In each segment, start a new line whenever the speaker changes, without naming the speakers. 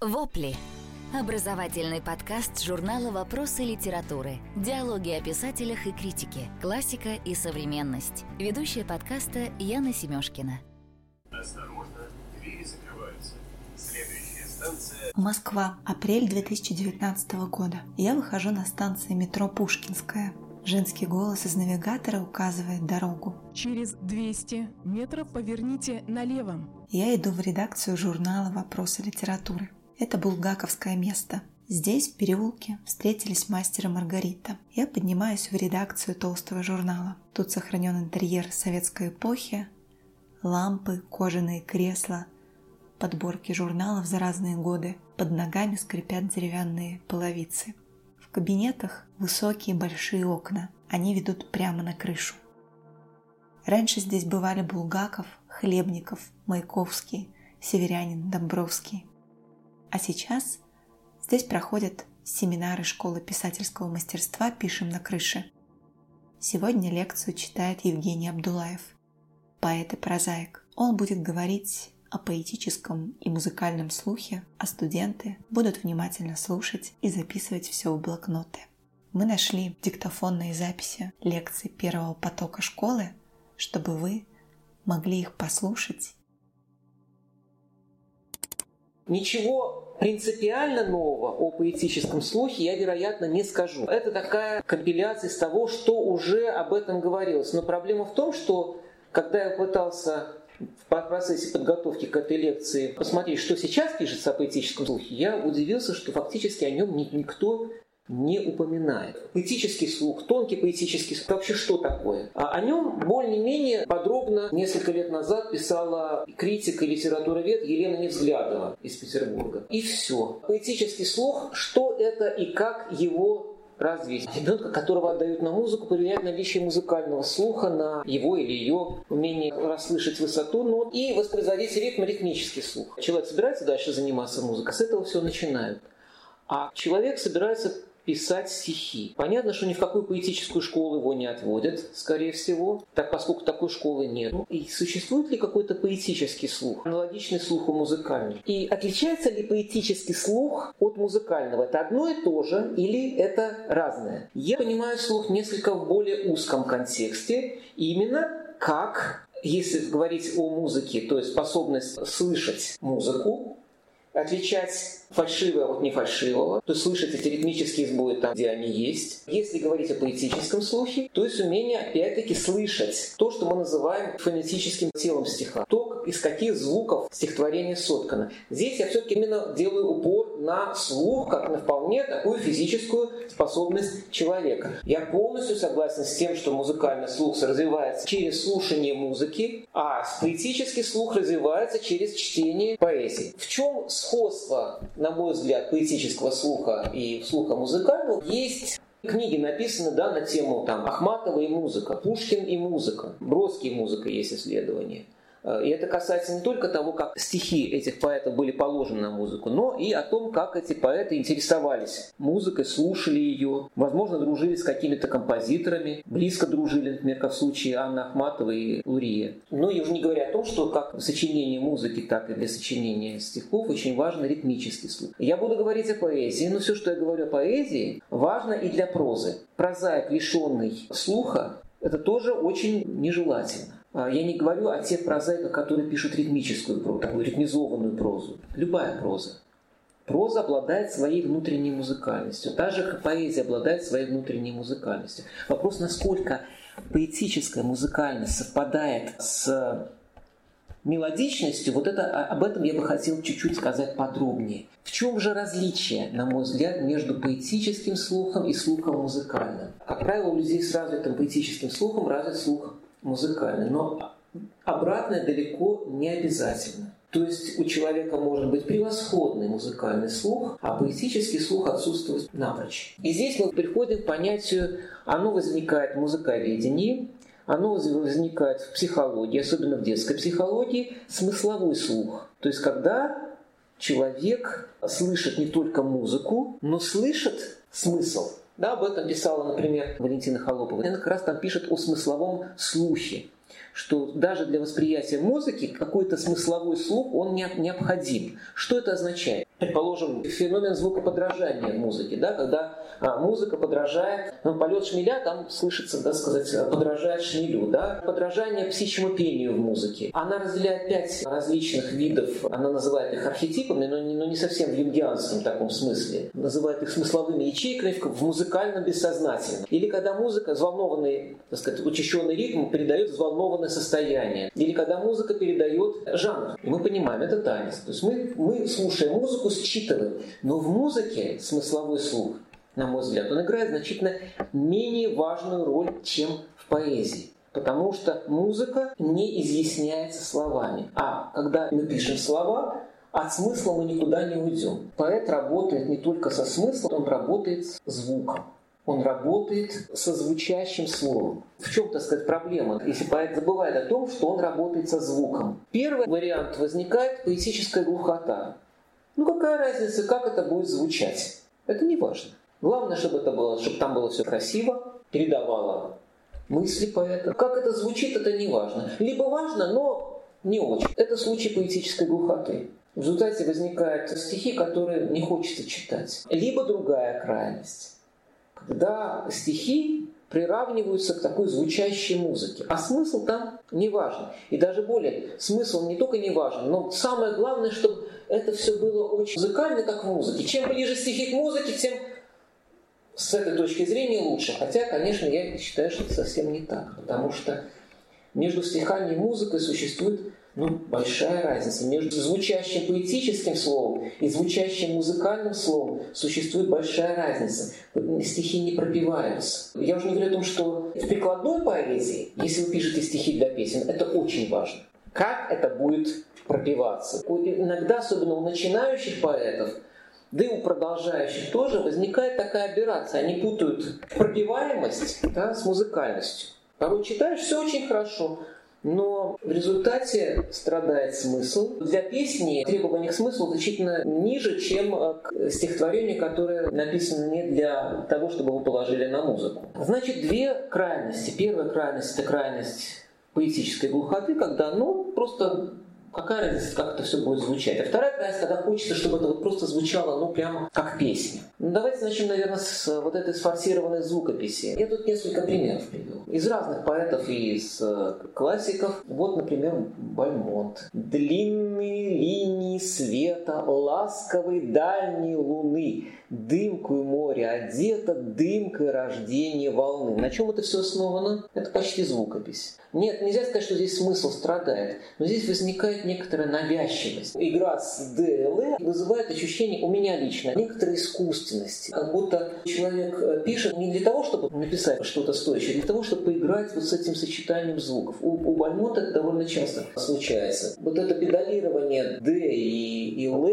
Вопли. Образовательный подкаст журнала «Вопросы литературы». Диалоги о писателях и критике. Классика и современность. Ведущая подкаста Яна Семёшкина.
Осторожно, двери закрываются. Следующая станция...
Москва. Апрель 2019 года. Я выхожу на станции метро Пушкинская. Женский голос из навигатора указывает дорогу.
Через 200 метров поверните налево.
Я иду в редакцию журнала «Вопросы литературы». Это булгаковское место. Здесь, в переулке, встретились мастер и Маргарита. Я поднимаюсь в редакцию толстого журнала. Тут сохранен интерьер советской эпохи, лампы, кожаные кресла, подборки журналов за разные годы. Под ногами скрипят деревянные половицы. В кабинетах высокие большие окна. Они ведут прямо на крышу. Раньше здесь бывали Булгаков, Хлебников, Маяковский, Северянин, Домбровский. А сейчас здесь проходят семинары школы писательского мастерства «Пишем на крыше». Сегодня лекцию читает Евгений Абдулаев, поэт и прозаик. Он будет говорить о поэтическом и музыкальном слухе, а студенты будут внимательно слушать и записывать все в блокноты. Мы нашли диктофонные записи лекций первого потока школы, чтобы вы могли их послушать
Ничего принципиально нового о поэтическом слухе я, вероятно, не скажу. Это такая компиляция из того, что уже об этом говорилось. Но проблема в том, что когда я пытался в процессе подготовки к этой лекции посмотреть, что сейчас пишется о поэтическом слухе, я удивился, что фактически о нем никто не упоминает. Поэтический слух, тонкий поэтический слух, вообще что такое? А о нем более-менее подробно несколько лет назад писала критик и литературовед Елена Невзглядова из Петербурга. И все. Поэтический слух, что это и как его развить. Ребенка, которого отдают на музыку, проверяют наличие музыкального слуха, на его или ее умение расслышать высоту нот и воспроизводить ритм ритмический слух. Человек собирается дальше заниматься музыкой, с этого все начинают. А человек собирается писать стихи. Понятно, что ни в какую поэтическую школу его не отводят, скорее всего, так поскольку такой школы нет. И существует ли какой-то поэтический слух, аналогичный слуху музыкальному? И отличается ли поэтический слух от музыкального? Это одно и то же или это разное? Я понимаю слух несколько в более узком контексте, именно как если говорить о музыке, то есть способность слышать музыку, отличать фальшивое от нефальшивого, то есть слышать эти ритмические сбои там, где они есть. Если говорить о поэтическом слухе, то есть умение опять-таки слышать то, что мы называем фонетическим телом стиха, то, из каких звуков стихотворение соткано. Здесь я все-таки именно делаю упор на слух, как на вполне такую физическую способность человека. Я полностью согласен с тем, что музыкальный слух развивается через слушание музыки, а поэтический слух развивается через чтение поэзии. В чем сходство на мой взгляд, поэтического слуха и слуха музыкального, есть Книги написаны да, на тему там, Ахматова и музыка, Пушкин и музыка, Бродский и музыка есть Э, и это касается не только того, как стихи этих поэтов были положены на музыку, но и о том, как эти поэты интересовались музыкой, слушали ее, возможно, дружили с какими-то композиторами, близко дружили, например, как в случае Анны Ахматовой и Лурия. Но я уже не говоря о том, что как в сочинении музыки, так и для сочинения стихов очень важен ритмический слух. Я буду говорить о поэзии, но все, что я говорю о поэзии, важно и для прозы. Прозаик, лишенный слуха, это тоже очень нежелательно. А, я не говорю о тех прозаиках, которые пишут ритмическую прозу, такую ритмизованную прозу. Любая проза. Проза обладает своей внутренней музыкальностью, так же, как поэзия обладает своей внутренней музыкальностью. Вопрос, насколько поэтическая музыкальность совпадает с мелодичностью, вот это, а, об этом я бы хотел чуть-чуть сказать подробнее. В чем же различие, на мой взгляд, между поэтическим слухом и слухом музыкальным? Как правило, у людей с развитым поэтическим слухом развит слух музыкальный, но обратное далеко не обязательно. То есть у человека может быть превосходный музыкальный слух, а поэтический слух отсутствует напрочь. И здесь мы приходим к понятию, оно возникает в музыковедении, оно возникает в психологии, особенно в детской психологии, смысловой слух. То есть когда человек слышит не только музыку, но слышит смысл. Да, об этом писала, например, Валентина Холопова. Она как раз там пишет о смысловом слухе что даже для восприятия музыки какой-то смысловой слух, он необходим. Что это означает? предположим, феномен звукоподражания в музыке, да, когда а, музыка подражает, ну, полет шмеля, там слышится, да, сказать, подражает шмелю, да, подражание птичьему пению в музыке. Она разделяет пять различных видов, она называет их архетипами, но не, но не совсем в юнгианском таком смысле, называет их смысловыми ячейками в музыкальном бессознательном. Или когда музыка, взволнованный, так сказать, учащенный ритм передает взволнованное состояние. Или когда музыка передает жанр. И мы понимаем, это танец. То есть мы, мы слушаем музыку, считываем. Но в музыке смысловой слух, на мой взгляд, он играет значительно менее важную роль, чем в поэзии. Потому что музыка не изъясняется словами. А когда мы пишем слова, от смысла мы никуда не уйдем. Поэт работает не только со смыслом, он работает с звуком он работает со звучащим словом. В чем, так сказать, проблема, если поэт забывает о том, что он работает со звуком? Первый вариант возникает поэтическая глухота. Ну какая разница, как это будет звучать? Это не важно. Главное, чтобы это было, чтобы там было все красиво, передавало мысли поэта. Как это звучит, это не важно. Либо важно, но не очень. Это случай поэтической глухоты. В результате возникают стихи, которые не хочется читать. Либо другая крайность когда стихи приравниваются к такой звучащей музыке. А смысл там не важен. И даже более, смысл не только не важен, но самое главное, чтобы это все было очень музыкально, как в музыке. Чем ближе стихи к музыке, тем с этой точки зрения лучше. Хотя, конечно, я считаю, что это совсем не так. Потому что между стихами и музыкой существует ну, большая разница. Между звучащим поэтическим словом и звучащим музыкальным словом существует большая разница. Стихи не пропиваются. Я уже не говорю о том, что в прикладной поэзии, если вы пишете стихи для песен, это очень важно. Как это будет пропиваться? Иногда, особенно у начинающих поэтов, да и у продолжающих тоже возникает такая операция. Они путают пропиваемость да, с музыкальностью. Порой читаешь, все очень хорошо, но в результате страдает смысл. Для песни требования к смыслу значительно ниже, чем э, к стихотворению, которое написано не для того, чтобы его положили на музыку. Значит, две крайности. Первая крайность – это крайность поэтической глухоты, когда ну, просто какая разница, как это все будет звучать. А вторая крайность, когда хочется, чтобы это вот просто звучало, ну, прямо как песня. Ну, давайте начнем, наверное, с вот этой сфорсированной звукописи. Я тут несколько примеров привел. Из разных поэтов и из э, классиков. Вот, например, Бальмонт. Длинные линии света, ласковой дальней луны, дымкой море одета, дымкой рождения волны. На чем это все основано? Это почти звукопись. Нет, нельзя сказать, что здесь смысл страдает, но здесь возникает некоторая навязчивость. Игра с ДЛ вызывает ощущение у меня лично некоторой искусственности. Как будто человек э, пишет не для того, чтобы написать что-то стоящее, а для того, чтобы поиграть вот с этим сочетанием звуков. У, у Бальмота это довольно часто случается. Вот это педалирование Д и, и Л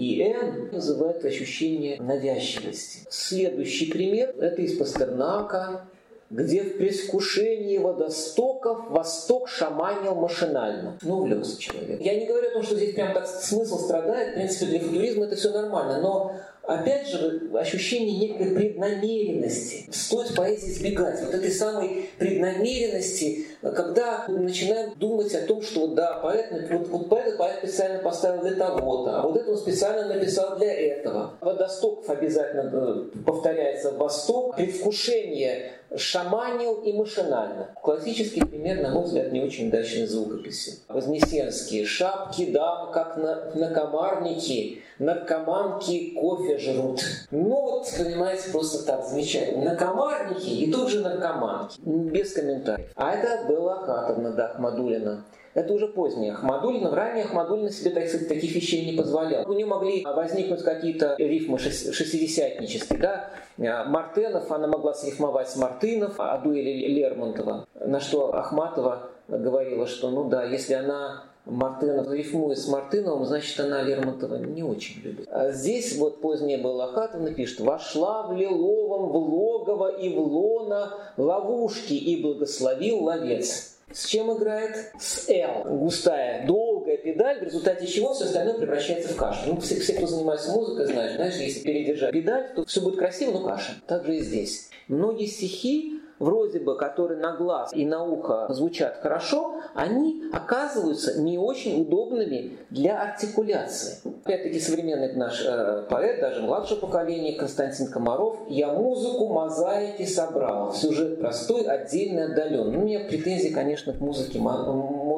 и Н вызывает ощущение навязчивости. Следующий пример – это из Пастернака, где в предвкушении водостоков Восток шаманил машинально. Ну, увлекся человек. Я не говорю о том, что здесь прям так смысл страдает. В принципе, для футуризма это все нормально. Но опять же, ощущение некой преднамеренности. Стоит поэзии избегать вот этой самой преднамеренности, когда мы начинаем думать о том, что да, поэт, вот, вот поэт, поэт специально поставил для того-то, а вот это он специально написал для этого. Водостоков обязательно э, повторяется восток, предвкушение шаманил и машинально. Классический пример, на мой взгляд, не очень удачной звукописи. Вознесенские шапки дам, как на, на комарники, наркоманки кофе жрут. Ну вот, понимаете, просто так замечательно. Наркомарники и тут же наркоманки. Без комментариев. А это была Хатовна, да, Ахмадулина. Это уже поздняя Ахмадулина. Ранее Ахмадулина себе так, таких вещей не позволял. У нее могли возникнуть какие-то рифмы шестидесятнические. Да? А Мартенов, она могла срифмовать с Мартынов, а дуэли Лермонтова. На что Ахматова говорила, что ну да, если она Мартынов рифмует с Мартыновым, значит, она Лермонтова не очень любит. А здесь вот позднее Балахатовна пишет «Вошла в лиловом в логово и в лона ловушки и благословил ловец». С чем играет? С L. Густая, долгая педаль, в результате чего все остальное превращается в кашу. Ну, все, все, кто занимается музыкой, знают, знаешь, если передержать педаль, то все будет красиво, но каша. Так же и здесь. Многие стихи вроде бы, которые на глаз и на ухо звучат хорошо, они оказываются не очень удобными для артикуляции. Опять-таки современный наш э, поэт, даже младшего поколения, Константин Комаров, «Я музыку мозаики собрал, сюжет простой, отдельный, отдаленный». Ну, у меня претензии, конечно, к музыке,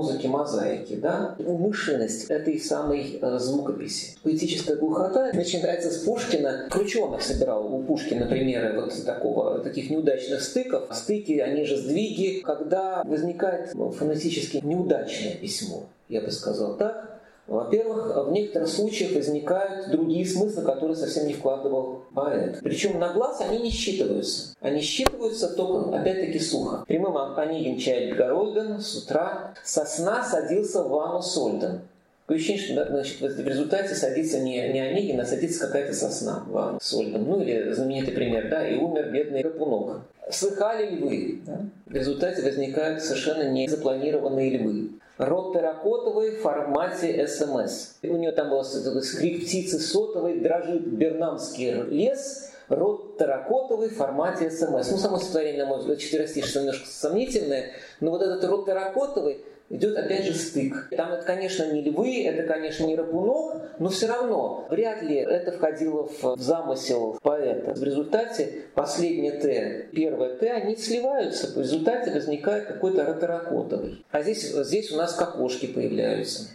музыке мозаики, да? Умышленность этой самой э, звукописи. Поэтическая глухота начинается с Пушкина. Крученых собирал у Пушкина примеры вот такого, таких неудачных стыков. Стыки, они же сдвиги, когда возникает фонетически неудачное письмо, я бы сказал так. Во-первых, в некоторых случаях возникают другие смыслы, которые совсем не вкладывал поэт. Причем на глаз они не считываются. Они считываются только, опять-таки, сухо. Прямым Онегин чай Горольден с утра со сна садился в ванну Сольден. Такое ощущение, что значит, в результате садится не, не Онегин, а садится какая-то сосна в ванну Сольден. Ну или знаменитый пример, да, и умер бедный Рапунок. Слыхали ли вы? Да? В результате возникают совершенно незапланированные львы рот терракотовый в формате СМС. У нее там был скрип птицы сотовой, дрожит бернамский лес, рот терракотовый в формате СМС. Ну, само стихотворение, на мой взгляд, четверостишее немножко сомнительное, но вот этот рот терракотовый – идет опять же стык. Там это, конечно, не львы, это, конечно, не рапунок, но все равно вряд ли это входило в замысел поэта. В результате последнее Т, первое Т, они сливаются, в результате возникает какой-то роторакотовый. А здесь, здесь у нас кокошки появляются.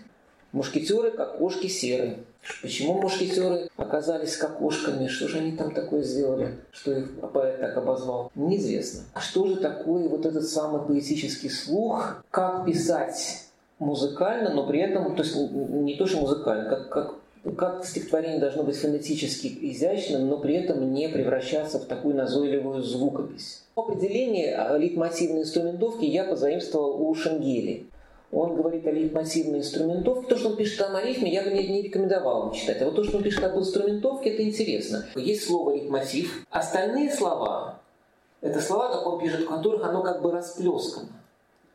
Мушкетеры, как кошки серые. Почему мушкетеры оказались кокошками? Что же они там такое сделали, что их поэт так обозвал? Неизвестно. А что же такое вот этот самый поэтический слух? Как писать музыкально, но при этом, то есть не то, что музыкально, как, как как стихотворение должно быть фонетически изящным, но при этом не превращаться в такую назойливую звукопись. Определение лейтмотивной инструментовки я позаимствовал у Шенгели он говорит о лейтмотивной инструментовке. То, что он пишет о рифме, я бы не, не рекомендовал вам читать. А вот то, что он пишет об инструментовке, это интересно. Есть слово лейтмотив. Остальные слова, это слова, как он пишет, в которых оно как бы расплескано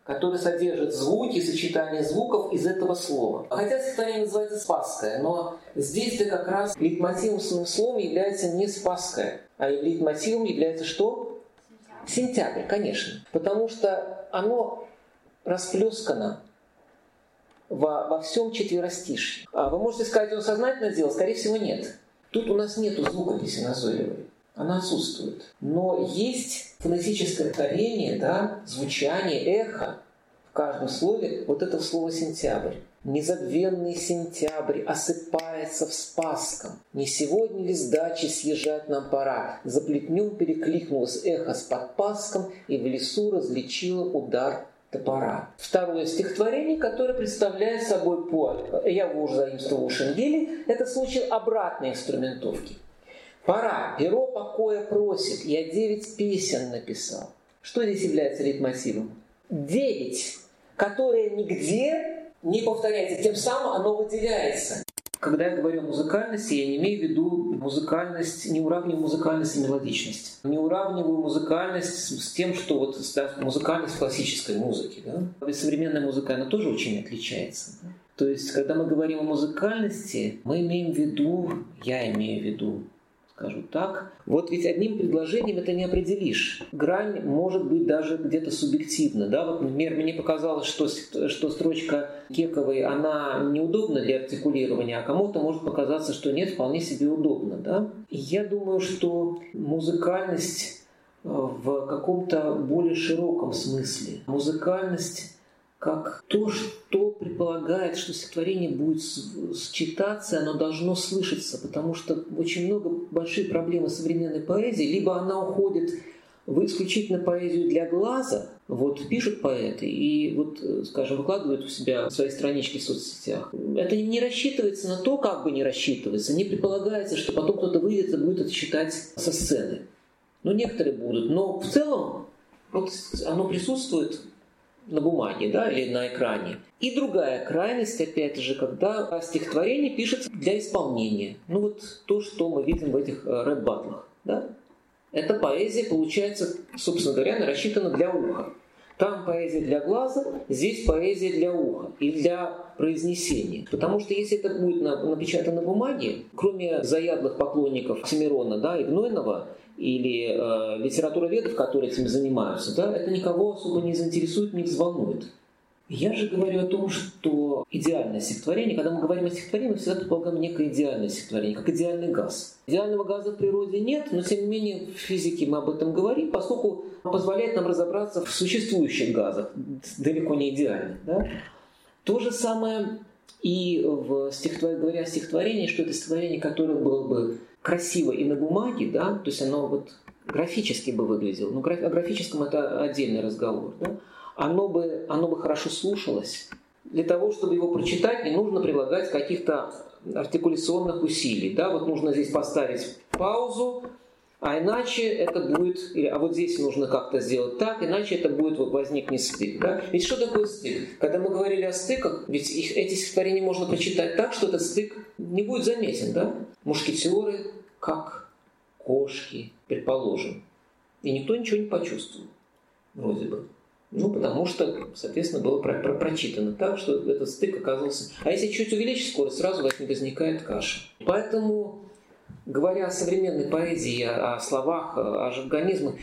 которые содержат звуки, сочетание звуков из этого слова. Хотя стихотворение называется «Спасское», но здесь-то как раз лейтмотивным словом является не «Спасское», а лейтмотивом является что? Сентябрь. Сентябрь, конечно. Потому что оно расплескано во, во всем четверостишье. А вы можете сказать, он сознательно сделал? Скорее всего, нет. Тут у нас нет звукописи назойливой. Она отсутствует. Но есть фонетическое творение, да, звучание, эхо в каждом слове вот это слово «сентябрь». Незабвенный сентябрь осыпается в Спасском. Не сегодня ли с дачи съезжать нам пора? За плетнем перекликнулось эхо с подпаском, и в лесу различило удар топора. Второе стихотворение, которое представляет собой по, я его уже заимствовал у Шенгели, это случай обратной инструментовки. Пора, перо покоя просит, я девять песен написал. Что здесь является лейтмотивом? Девять, которые нигде не повторяется, тем самым оно выделяется. Когда я говорю о музыкальности, я не имею в виду музыкальность, не уравниваю музыкальность и мелодичность. Не уравниваю музыкальность с, тем, что вот да, музыкальность классической музыки. Да? И современная музыка, она тоже очень отличается. Да? То есть, когда мы говорим о музыкальности, мы имеем в виду, я имею в виду скажу так. Вот ведь одним предложением это не определишь. Грань может быть даже где-то субъективна. Да? Вот, например, мне показалось, что, что строчка Кековой, она неудобна для артикулирования, а кому-то может показаться, что нет, вполне себе удобно. Да? Я думаю, что музыкальность э, в каком-то более широком смысле. Музыкальность как то, что предполагает, что стихотворение будет считаться, оно должно слышаться, потому что очень много больших проблем современной поэзии, либо она уходит в исключительно поэзию для глаза, вот пишут поэты и вот, скажем, выкладывают у себя свои странички в соцсетях. Это не рассчитывается на то, как бы не рассчитывается, не предполагается, что потом кто-то выйдет и будет это читать со сцены. Ну, некоторые будут, но в целом вот оно присутствует на бумаге да, или на экране. И другая крайность, опять же, когда стихотворение пишется для исполнения. Ну вот то, что мы видим в этих э, рэп-батлах. Да? Эта поэзия, получается, собственно говоря, рассчитана для уха. Там поэзия для глаза, здесь поэзия для уха и для произнесения. Потому что если это будет напечатано на бумаге, кроме заядлых поклонников Семирона да, и Гнойного, или э, литературоведов, которые этим занимаются, да, это никого особо не заинтересует, не взволнует. Я же говорю о том, что идеальное стихотворение, когда мы говорим о стихотворении, мы всегда предполагаем некое идеальное стихотворение, как идеальный газ. Идеального газа в природе нет, но тем не менее в физике мы об этом говорим, поскольку позволяет нам разобраться в существующих газах, далеко не идеальных. Да? То же самое и в стихотвор... говоря о стихотворении, что это стихотворение, которое было бы красиво и на бумаге, да, то есть оно вот графически бы выглядело. Но о графическом это отдельный разговор. Да? оно бы, оно бы хорошо слушалось. Для того, чтобы его прочитать, не нужно прилагать каких-то артикуляционных усилий. Да? Вот нужно здесь поставить паузу, а иначе это будет, а вот здесь нужно как-то сделать так, иначе это будет возникнет стык. Да? Ведь что такое стык? Когда мы говорили о стыках, ведь их, эти стихотворения можно прочитать так, что этот стык не будет заметен. Да? Мушкетеры как кошки, предположим. И никто ничего не почувствовал, вроде бы. Ну, потому что, соответственно, было про про прочитано так, что этот стык оказался... А если чуть увеличить скорость, сразу возникает каша. Поэтому, говоря о современной поэзии, о словах, о жаргонизмах,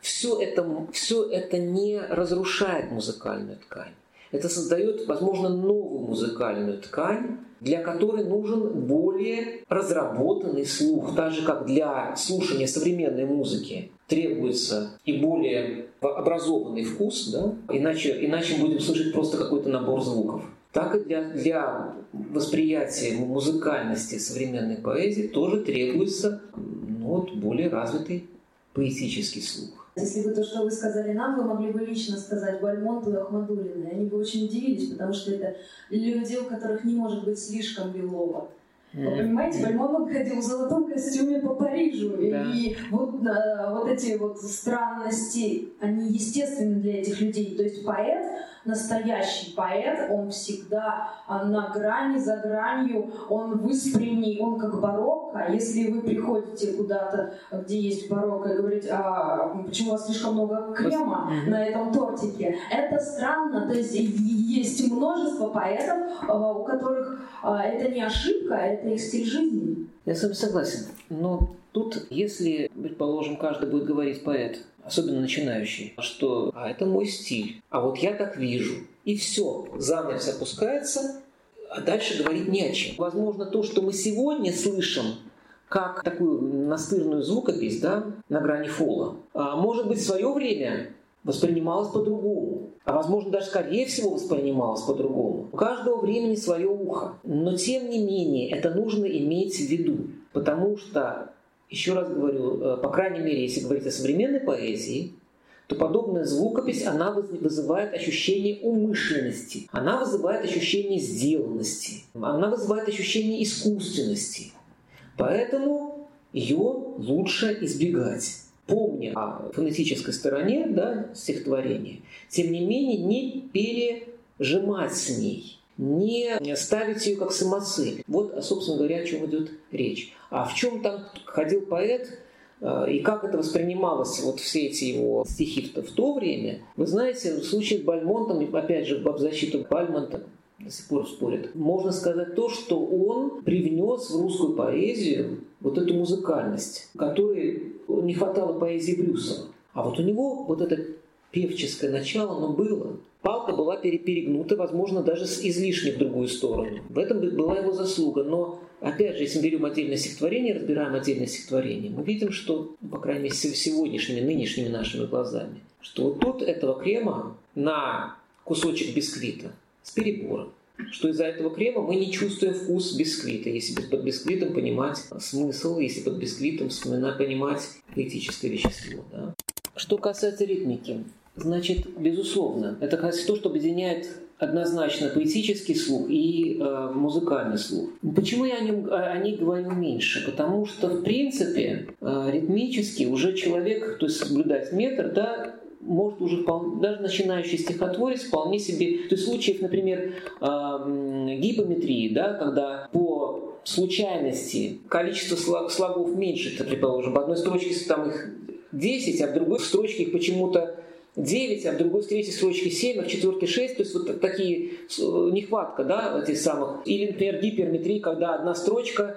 все это, все это не разрушает музыкальную ткань. Это создает, возможно, новую музыкальную ткань, для которой нужен более разработанный слух, так же как для слушания современной музыки требуется и более образованный вкус, да? иначе, иначе будем слышать просто какой-то набор звуков. Так и для, для восприятия музыкальности современной поэзии тоже требуется ну, вот, более развитый поэтический слух.
Если бы то, что вы сказали нам, вы могли бы лично сказать Бальмонту и Ахмадулиной. Они бы очень удивились, потому что это люди, у которых не может быть слишком белого. Вы понимаете, Бальмонт ходил в золотом костюме по Парижу. Да. И вот, а, вот эти вот странности, они естественны для этих людей. То есть поэт, настоящий поэт, он всегда а, на грани, за гранью, он в он как барокко. Если вы приходите куда-то, где есть барокко, и говорите, а почему у вас слишком много крема на этом тортике, это странно. То есть есть множество поэтов, а, у которых это не ошибка, это их стиль жизни.
Я с вами согласен. Но тут, если, предположим, каждый будет говорить поэт, особенно начинающий, что «а это мой стиль, а вот я так вижу», и все, занавес опускается, а дальше говорить не о чем. Возможно, то, что мы сегодня слышим, как такую настырную звукопись да, на грани фола, а может быть, в свое время воспринималось по-другому. А возможно, даже скорее всего воспринималось по-другому. У каждого времени свое ухо. Но тем не менее, это нужно иметь в виду. Потому что еще раз говорю, э, по крайней мере, если говорить о современной поэзии, то подобная звукопись, она вызывает ощущение умышленности, она вызывает ощущение сделанности, она вызывает ощущение искусственности. Поэтому ее лучше избегать. Помня о фонетической стороне да, стихотворения, тем не менее не пережимать с ней, не ставить ее как самоцель. Вот, собственно говоря, о чем идет речь. А в чем там ходил поэт, э, и как это воспринималось, вот все эти его стихи в то время, вы знаете, в случае с Бальмонтом, опять же, в защиту Бальмонта, до сих пор спорят, можно сказать то, что он привнес в русскую поэзию вот эту музыкальность, которой не хватало поэзии Брюсова. А вот у него вот это певческое начало, оно было. Палка была перегнута, возможно, даже излишне в другую сторону. В этом была его заслуга. Но, опять же, если мы берем отдельное стихотворение, разбираем отдельное стихотворение, мы видим, что, ну, по крайней мере, сегодняшними, нынешними нашими глазами, что вот тут этого крема на кусочек бисквита с перебором что из-за этого крема мы не чувствуем вкус бисквита, если под бисквитом понимать смысл, если под бисквитом вспоминать, понимать поэтическое вещество. Да? Что касается ритмики, Значит, безусловно, это как раз то, что объединяет однозначно поэтический слух и э, музыкальный слух. Почему я о, нем, о, говорю меньше? Потому что, в принципе, э, ритмически уже человек, то есть соблюдать метр, да, может уже даже начинающий стихотворец вполне себе, то есть случаев, например, э, гипометрии, да, когда по случайности количество слогов меньше, предположим, в одной строчке там их 10, а в другой строчке их почему-то 9, а в другой, в третьей строчке 7, а в четвертой 6. То есть вот такие э, нехватка да, этих самых. Или, например, гиперметрии, когда одна строчка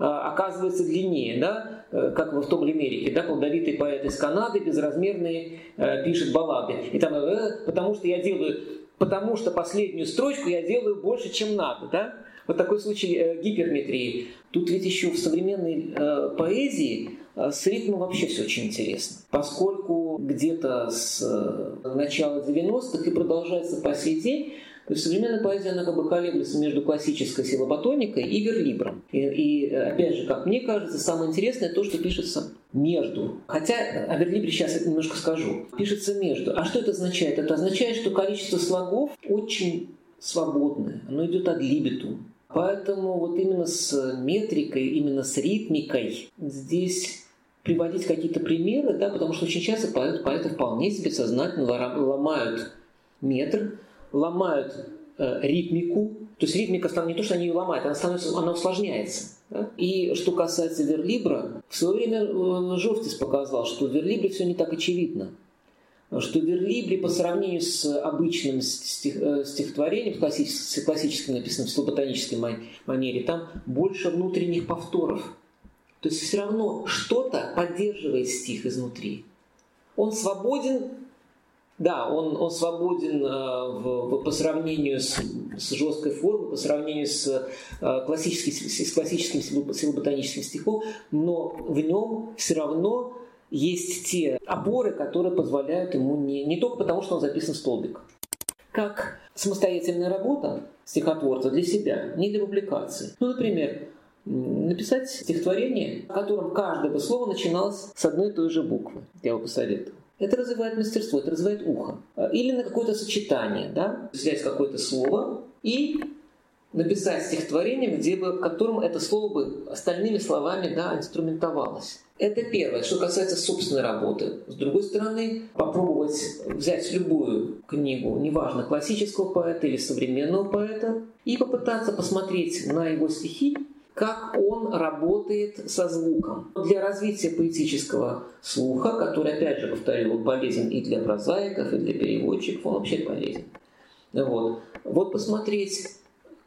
а, оказывается длиннее, да, э, как в том лимерике, да, плодовитый поэт из Канады, безразмерные, э, пишет баллады. И там, э, потому что я делаю, потому что последнюю строчку я делаю больше, чем надо, да. Вот такой случай э, гиперметрии. Тут ведь еще в современной э, поэзии э, с ритмом вообще все очень интересно. Поскольку где-то с э, начала 90-х и продолжается по сей день, то есть современная поэзия, она как бы колеблется между классической силоботоникой и верлибром. И, и опять же, как мне кажется, самое интересное то, что пишется между. Хотя о верлибре сейчас это немножко скажу. Пишется между. А что это означает? Это означает, что количество слогов очень свободное. Оно идет от либитум. Поэтому вот именно с метрикой, именно с ритмикой здесь приводить какие-то примеры, да, потому что очень часто поэты, поэты вполне себе сознательно ломают метр, ломают э, ритмику. То есть ритмика не то, что они ее ломают, она, становится, она усложняется. Да? И что касается верлибра, в свое время э, Жовтис показал, что в верлибре все не так очевидно что верлибри по сравнению с обычным стих, э, стихотворением, классически, классически написанным в слоботанической манере, там больше внутренних повторов. То есть все равно что-то поддерживает стих изнутри. Он свободен, да, он, он свободен э, в, в, по сравнению с, с жесткой формой, по сравнению с, э, классическим, с классическим силоботаническим стихом, но в нем все равно есть те опоры, которые позволяют ему не, не только потому, что он записан в столбик. Как самостоятельная работа стихотворца для себя, не для публикации. Ну, например, написать стихотворение, в котором каждое бы слово начиналось с одной и той же буквы. Я бы посоветую. Это развивает мастерство, это развивает ухо. Или на какое-то сочетание, да? Взять какое-то слово и написать стихотворение, где бы, в котором это слово бы остальными словами да, инструментовалось. Это первое, что касается собственной работы. С другой стороны, попробовать взять любую книгу, неважно, классического поэта или современного поэта, и попытаться посмотреть на его стихи, как он работает со звуком. Для развития поэтического слуха, который, опять же, повторю, полезен и для прозаиков, и для переводчиков, он вообще полезен. Вот, вот посмотреть,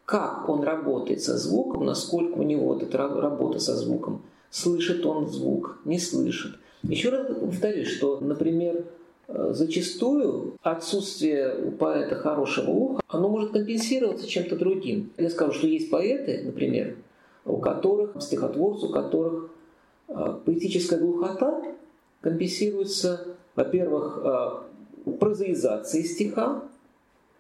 как он работает со звуком, насколько у него вот эта работа со звуком слышит он звук, не слышит. Еще раз повторюсь, что, например, э, зачастую отсутствие у поэта хорошего уха, оно может компенсироваться чем-то другим. Я скажу, что есть поэты, например, у которых, стихотворцу, у которых э, поэтическая глухота компенсируется, во-первых, э, прозаизацией стиха,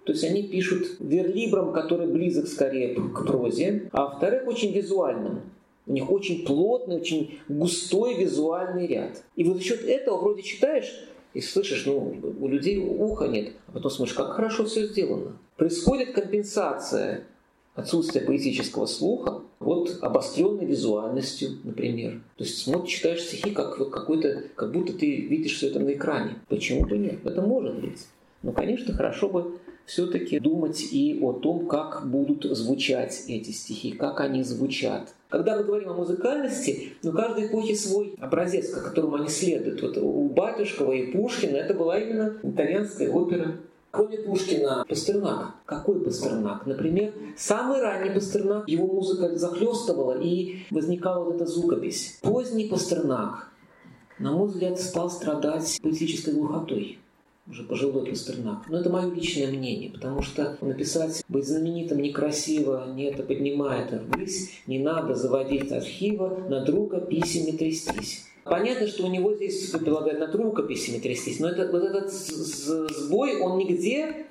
то есть они пишут верлибром, который близок скорее к прозе, а во-вторых, очень визуальным. У них очень плотный, очень густой визуальный ряд. И вот за счет этого вроде читаешь и слышишь, ну, у людей уха нет, а потом смотришь, как хорошо все сделано. Происходит компенсация отсутствия поэтического слуха вот обостренной визуальностью, например. То есть смотришь, читаешь стихи, как, вот какой-то, как будто ты видишь все это на экране. Почему бы нет? Это может быть. Но, конечно, хорошо бы все-таки думать и о том, как будут звучать эти стихи, как они звучат. Когда мы говорим о музыкальности, у каждой эпохи свой образец, к которому они следуют. Вот у Батюшкова и Пушкина это была именно итальянская опера. Кроме Пушкина, Пастернак. Какой Пастернак? Например, самый ранний Пастернак, его музыка захлестывала и возникала вот эта звукопись. Поздний Пастернак, на мой взгляд, стал страдать поэтической глухотой уже пожилой Пастернак. Но это мое личное мнение, потому что написать «быть знаменитым некрасиво, не это поднимает ввысь, не надо заводить архива, на друга писями трястись». Понятно, что у него здесь прилагает на друга писями трястись, но это, вот этот сбой, он нигде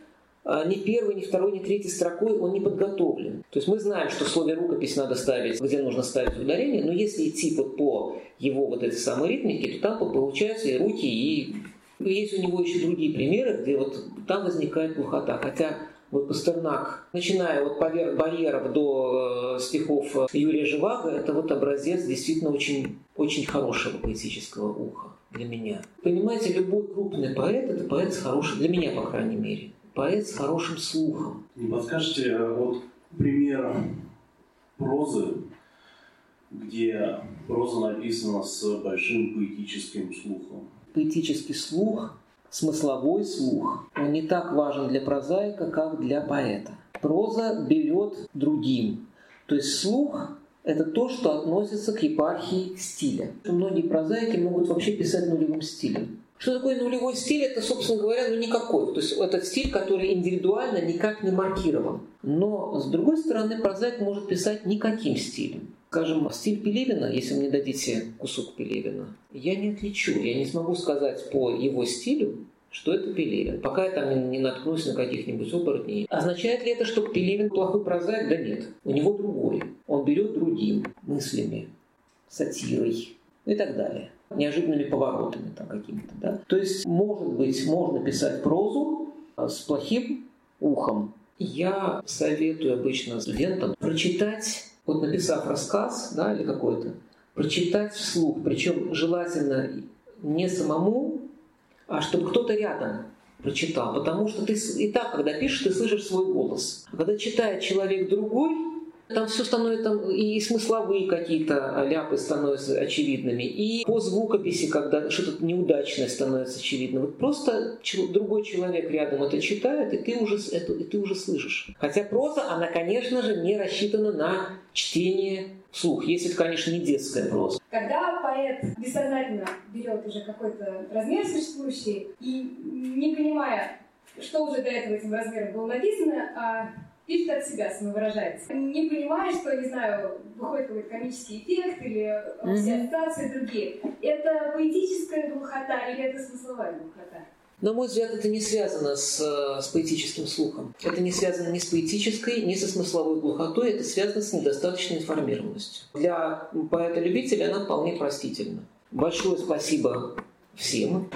а, ни первой, ни второй, ни третьей строкой он не подготовлен. То есть мы знаем, что в слове рукопись надо ставить, где нужно ставить ударение, но если идти вот по его вот этой самой ритмике, то там получаются и руки, и есть у него еще другие примеры, где вот там возникает глухота. Хотя вот Пастернак, начиная вот поверх барьеров до э, стихов Юрия Живаго, это вот образец действительно очень, очень хорошего поэтического уха для меня. Понимаете, любой крупный поэт – это поэт с хорошим, для меня, по крайней мере, поэт с хорошим слухом.
Не подскажете э, вот пример прозы, где проза написана с большим поэтическим слухом?
поэтический слух смысловой слух. Он не так важен для прозаика, как для поэта. Проза берет другим. То есть слух – это то, что относится к епархии стиля. Многие прозаики могут вообще писать нулевым стилем. Что такое нулевой стиль? Это, собственно говоря, ну никакой. То есть это стиль, который индивидуально никак не маркирован. Но, с другой стороны, прозаик может писать никаким стилем. Скажем, стиль Пелевина, если мне дадите кусок Пелевина, я не отличу, я не смогу сказать по его стилю, что это Пелевин, пока я там не наткнусь на каких-нибудь оборотней. Означает ли это, что Пелевин плохой прозаик? Да нет. У него другой. Он берет другим мыслями, сатирой и так далее. Неожиданными поворотами там какими-то. Да? То есть, может быть, можно писать прозу а, с плохим ухом. Я советую обычно студентам прочитать, вот написав рассказ да, или какой-то, прочитать вслух, причем желательно не самому а чтобы кто-то рядом прочитал. Потому что ты и так, когда пишешь, ты слышишь свой голос. А когда читает человек другой, там все становится, и смысловые какие-то ляпы становятся очевидными, и по звукописи, когда что-то неудачное становится очевидным. Вот просто другой человек рядом это читает, и ты уже, это, и ты уже слышишь. Хотя проза, она, конечно же, не рассчитана на чтение вслух, если это, конечно, не детская проза.
Когда поэт бессознательно берет уже какой-то размер существующий и не понимая, что уже до этого этим размером было написано, а пишет от себя, самовыражается. Не понимая, что, не знаю, выходит какой-то комический эффект или mm-hmm. все ассоциации другие. Это поэтическая глухота или это смысловая глухота?
На мой взгляд, это не связано с, с поэтическим слухом. Это не связано ни с поэтической, ни со смысловой глухотой, это связано с недостаточной информированностью. Для поэта-любителя она вполне простительна. Большое спасибо всем.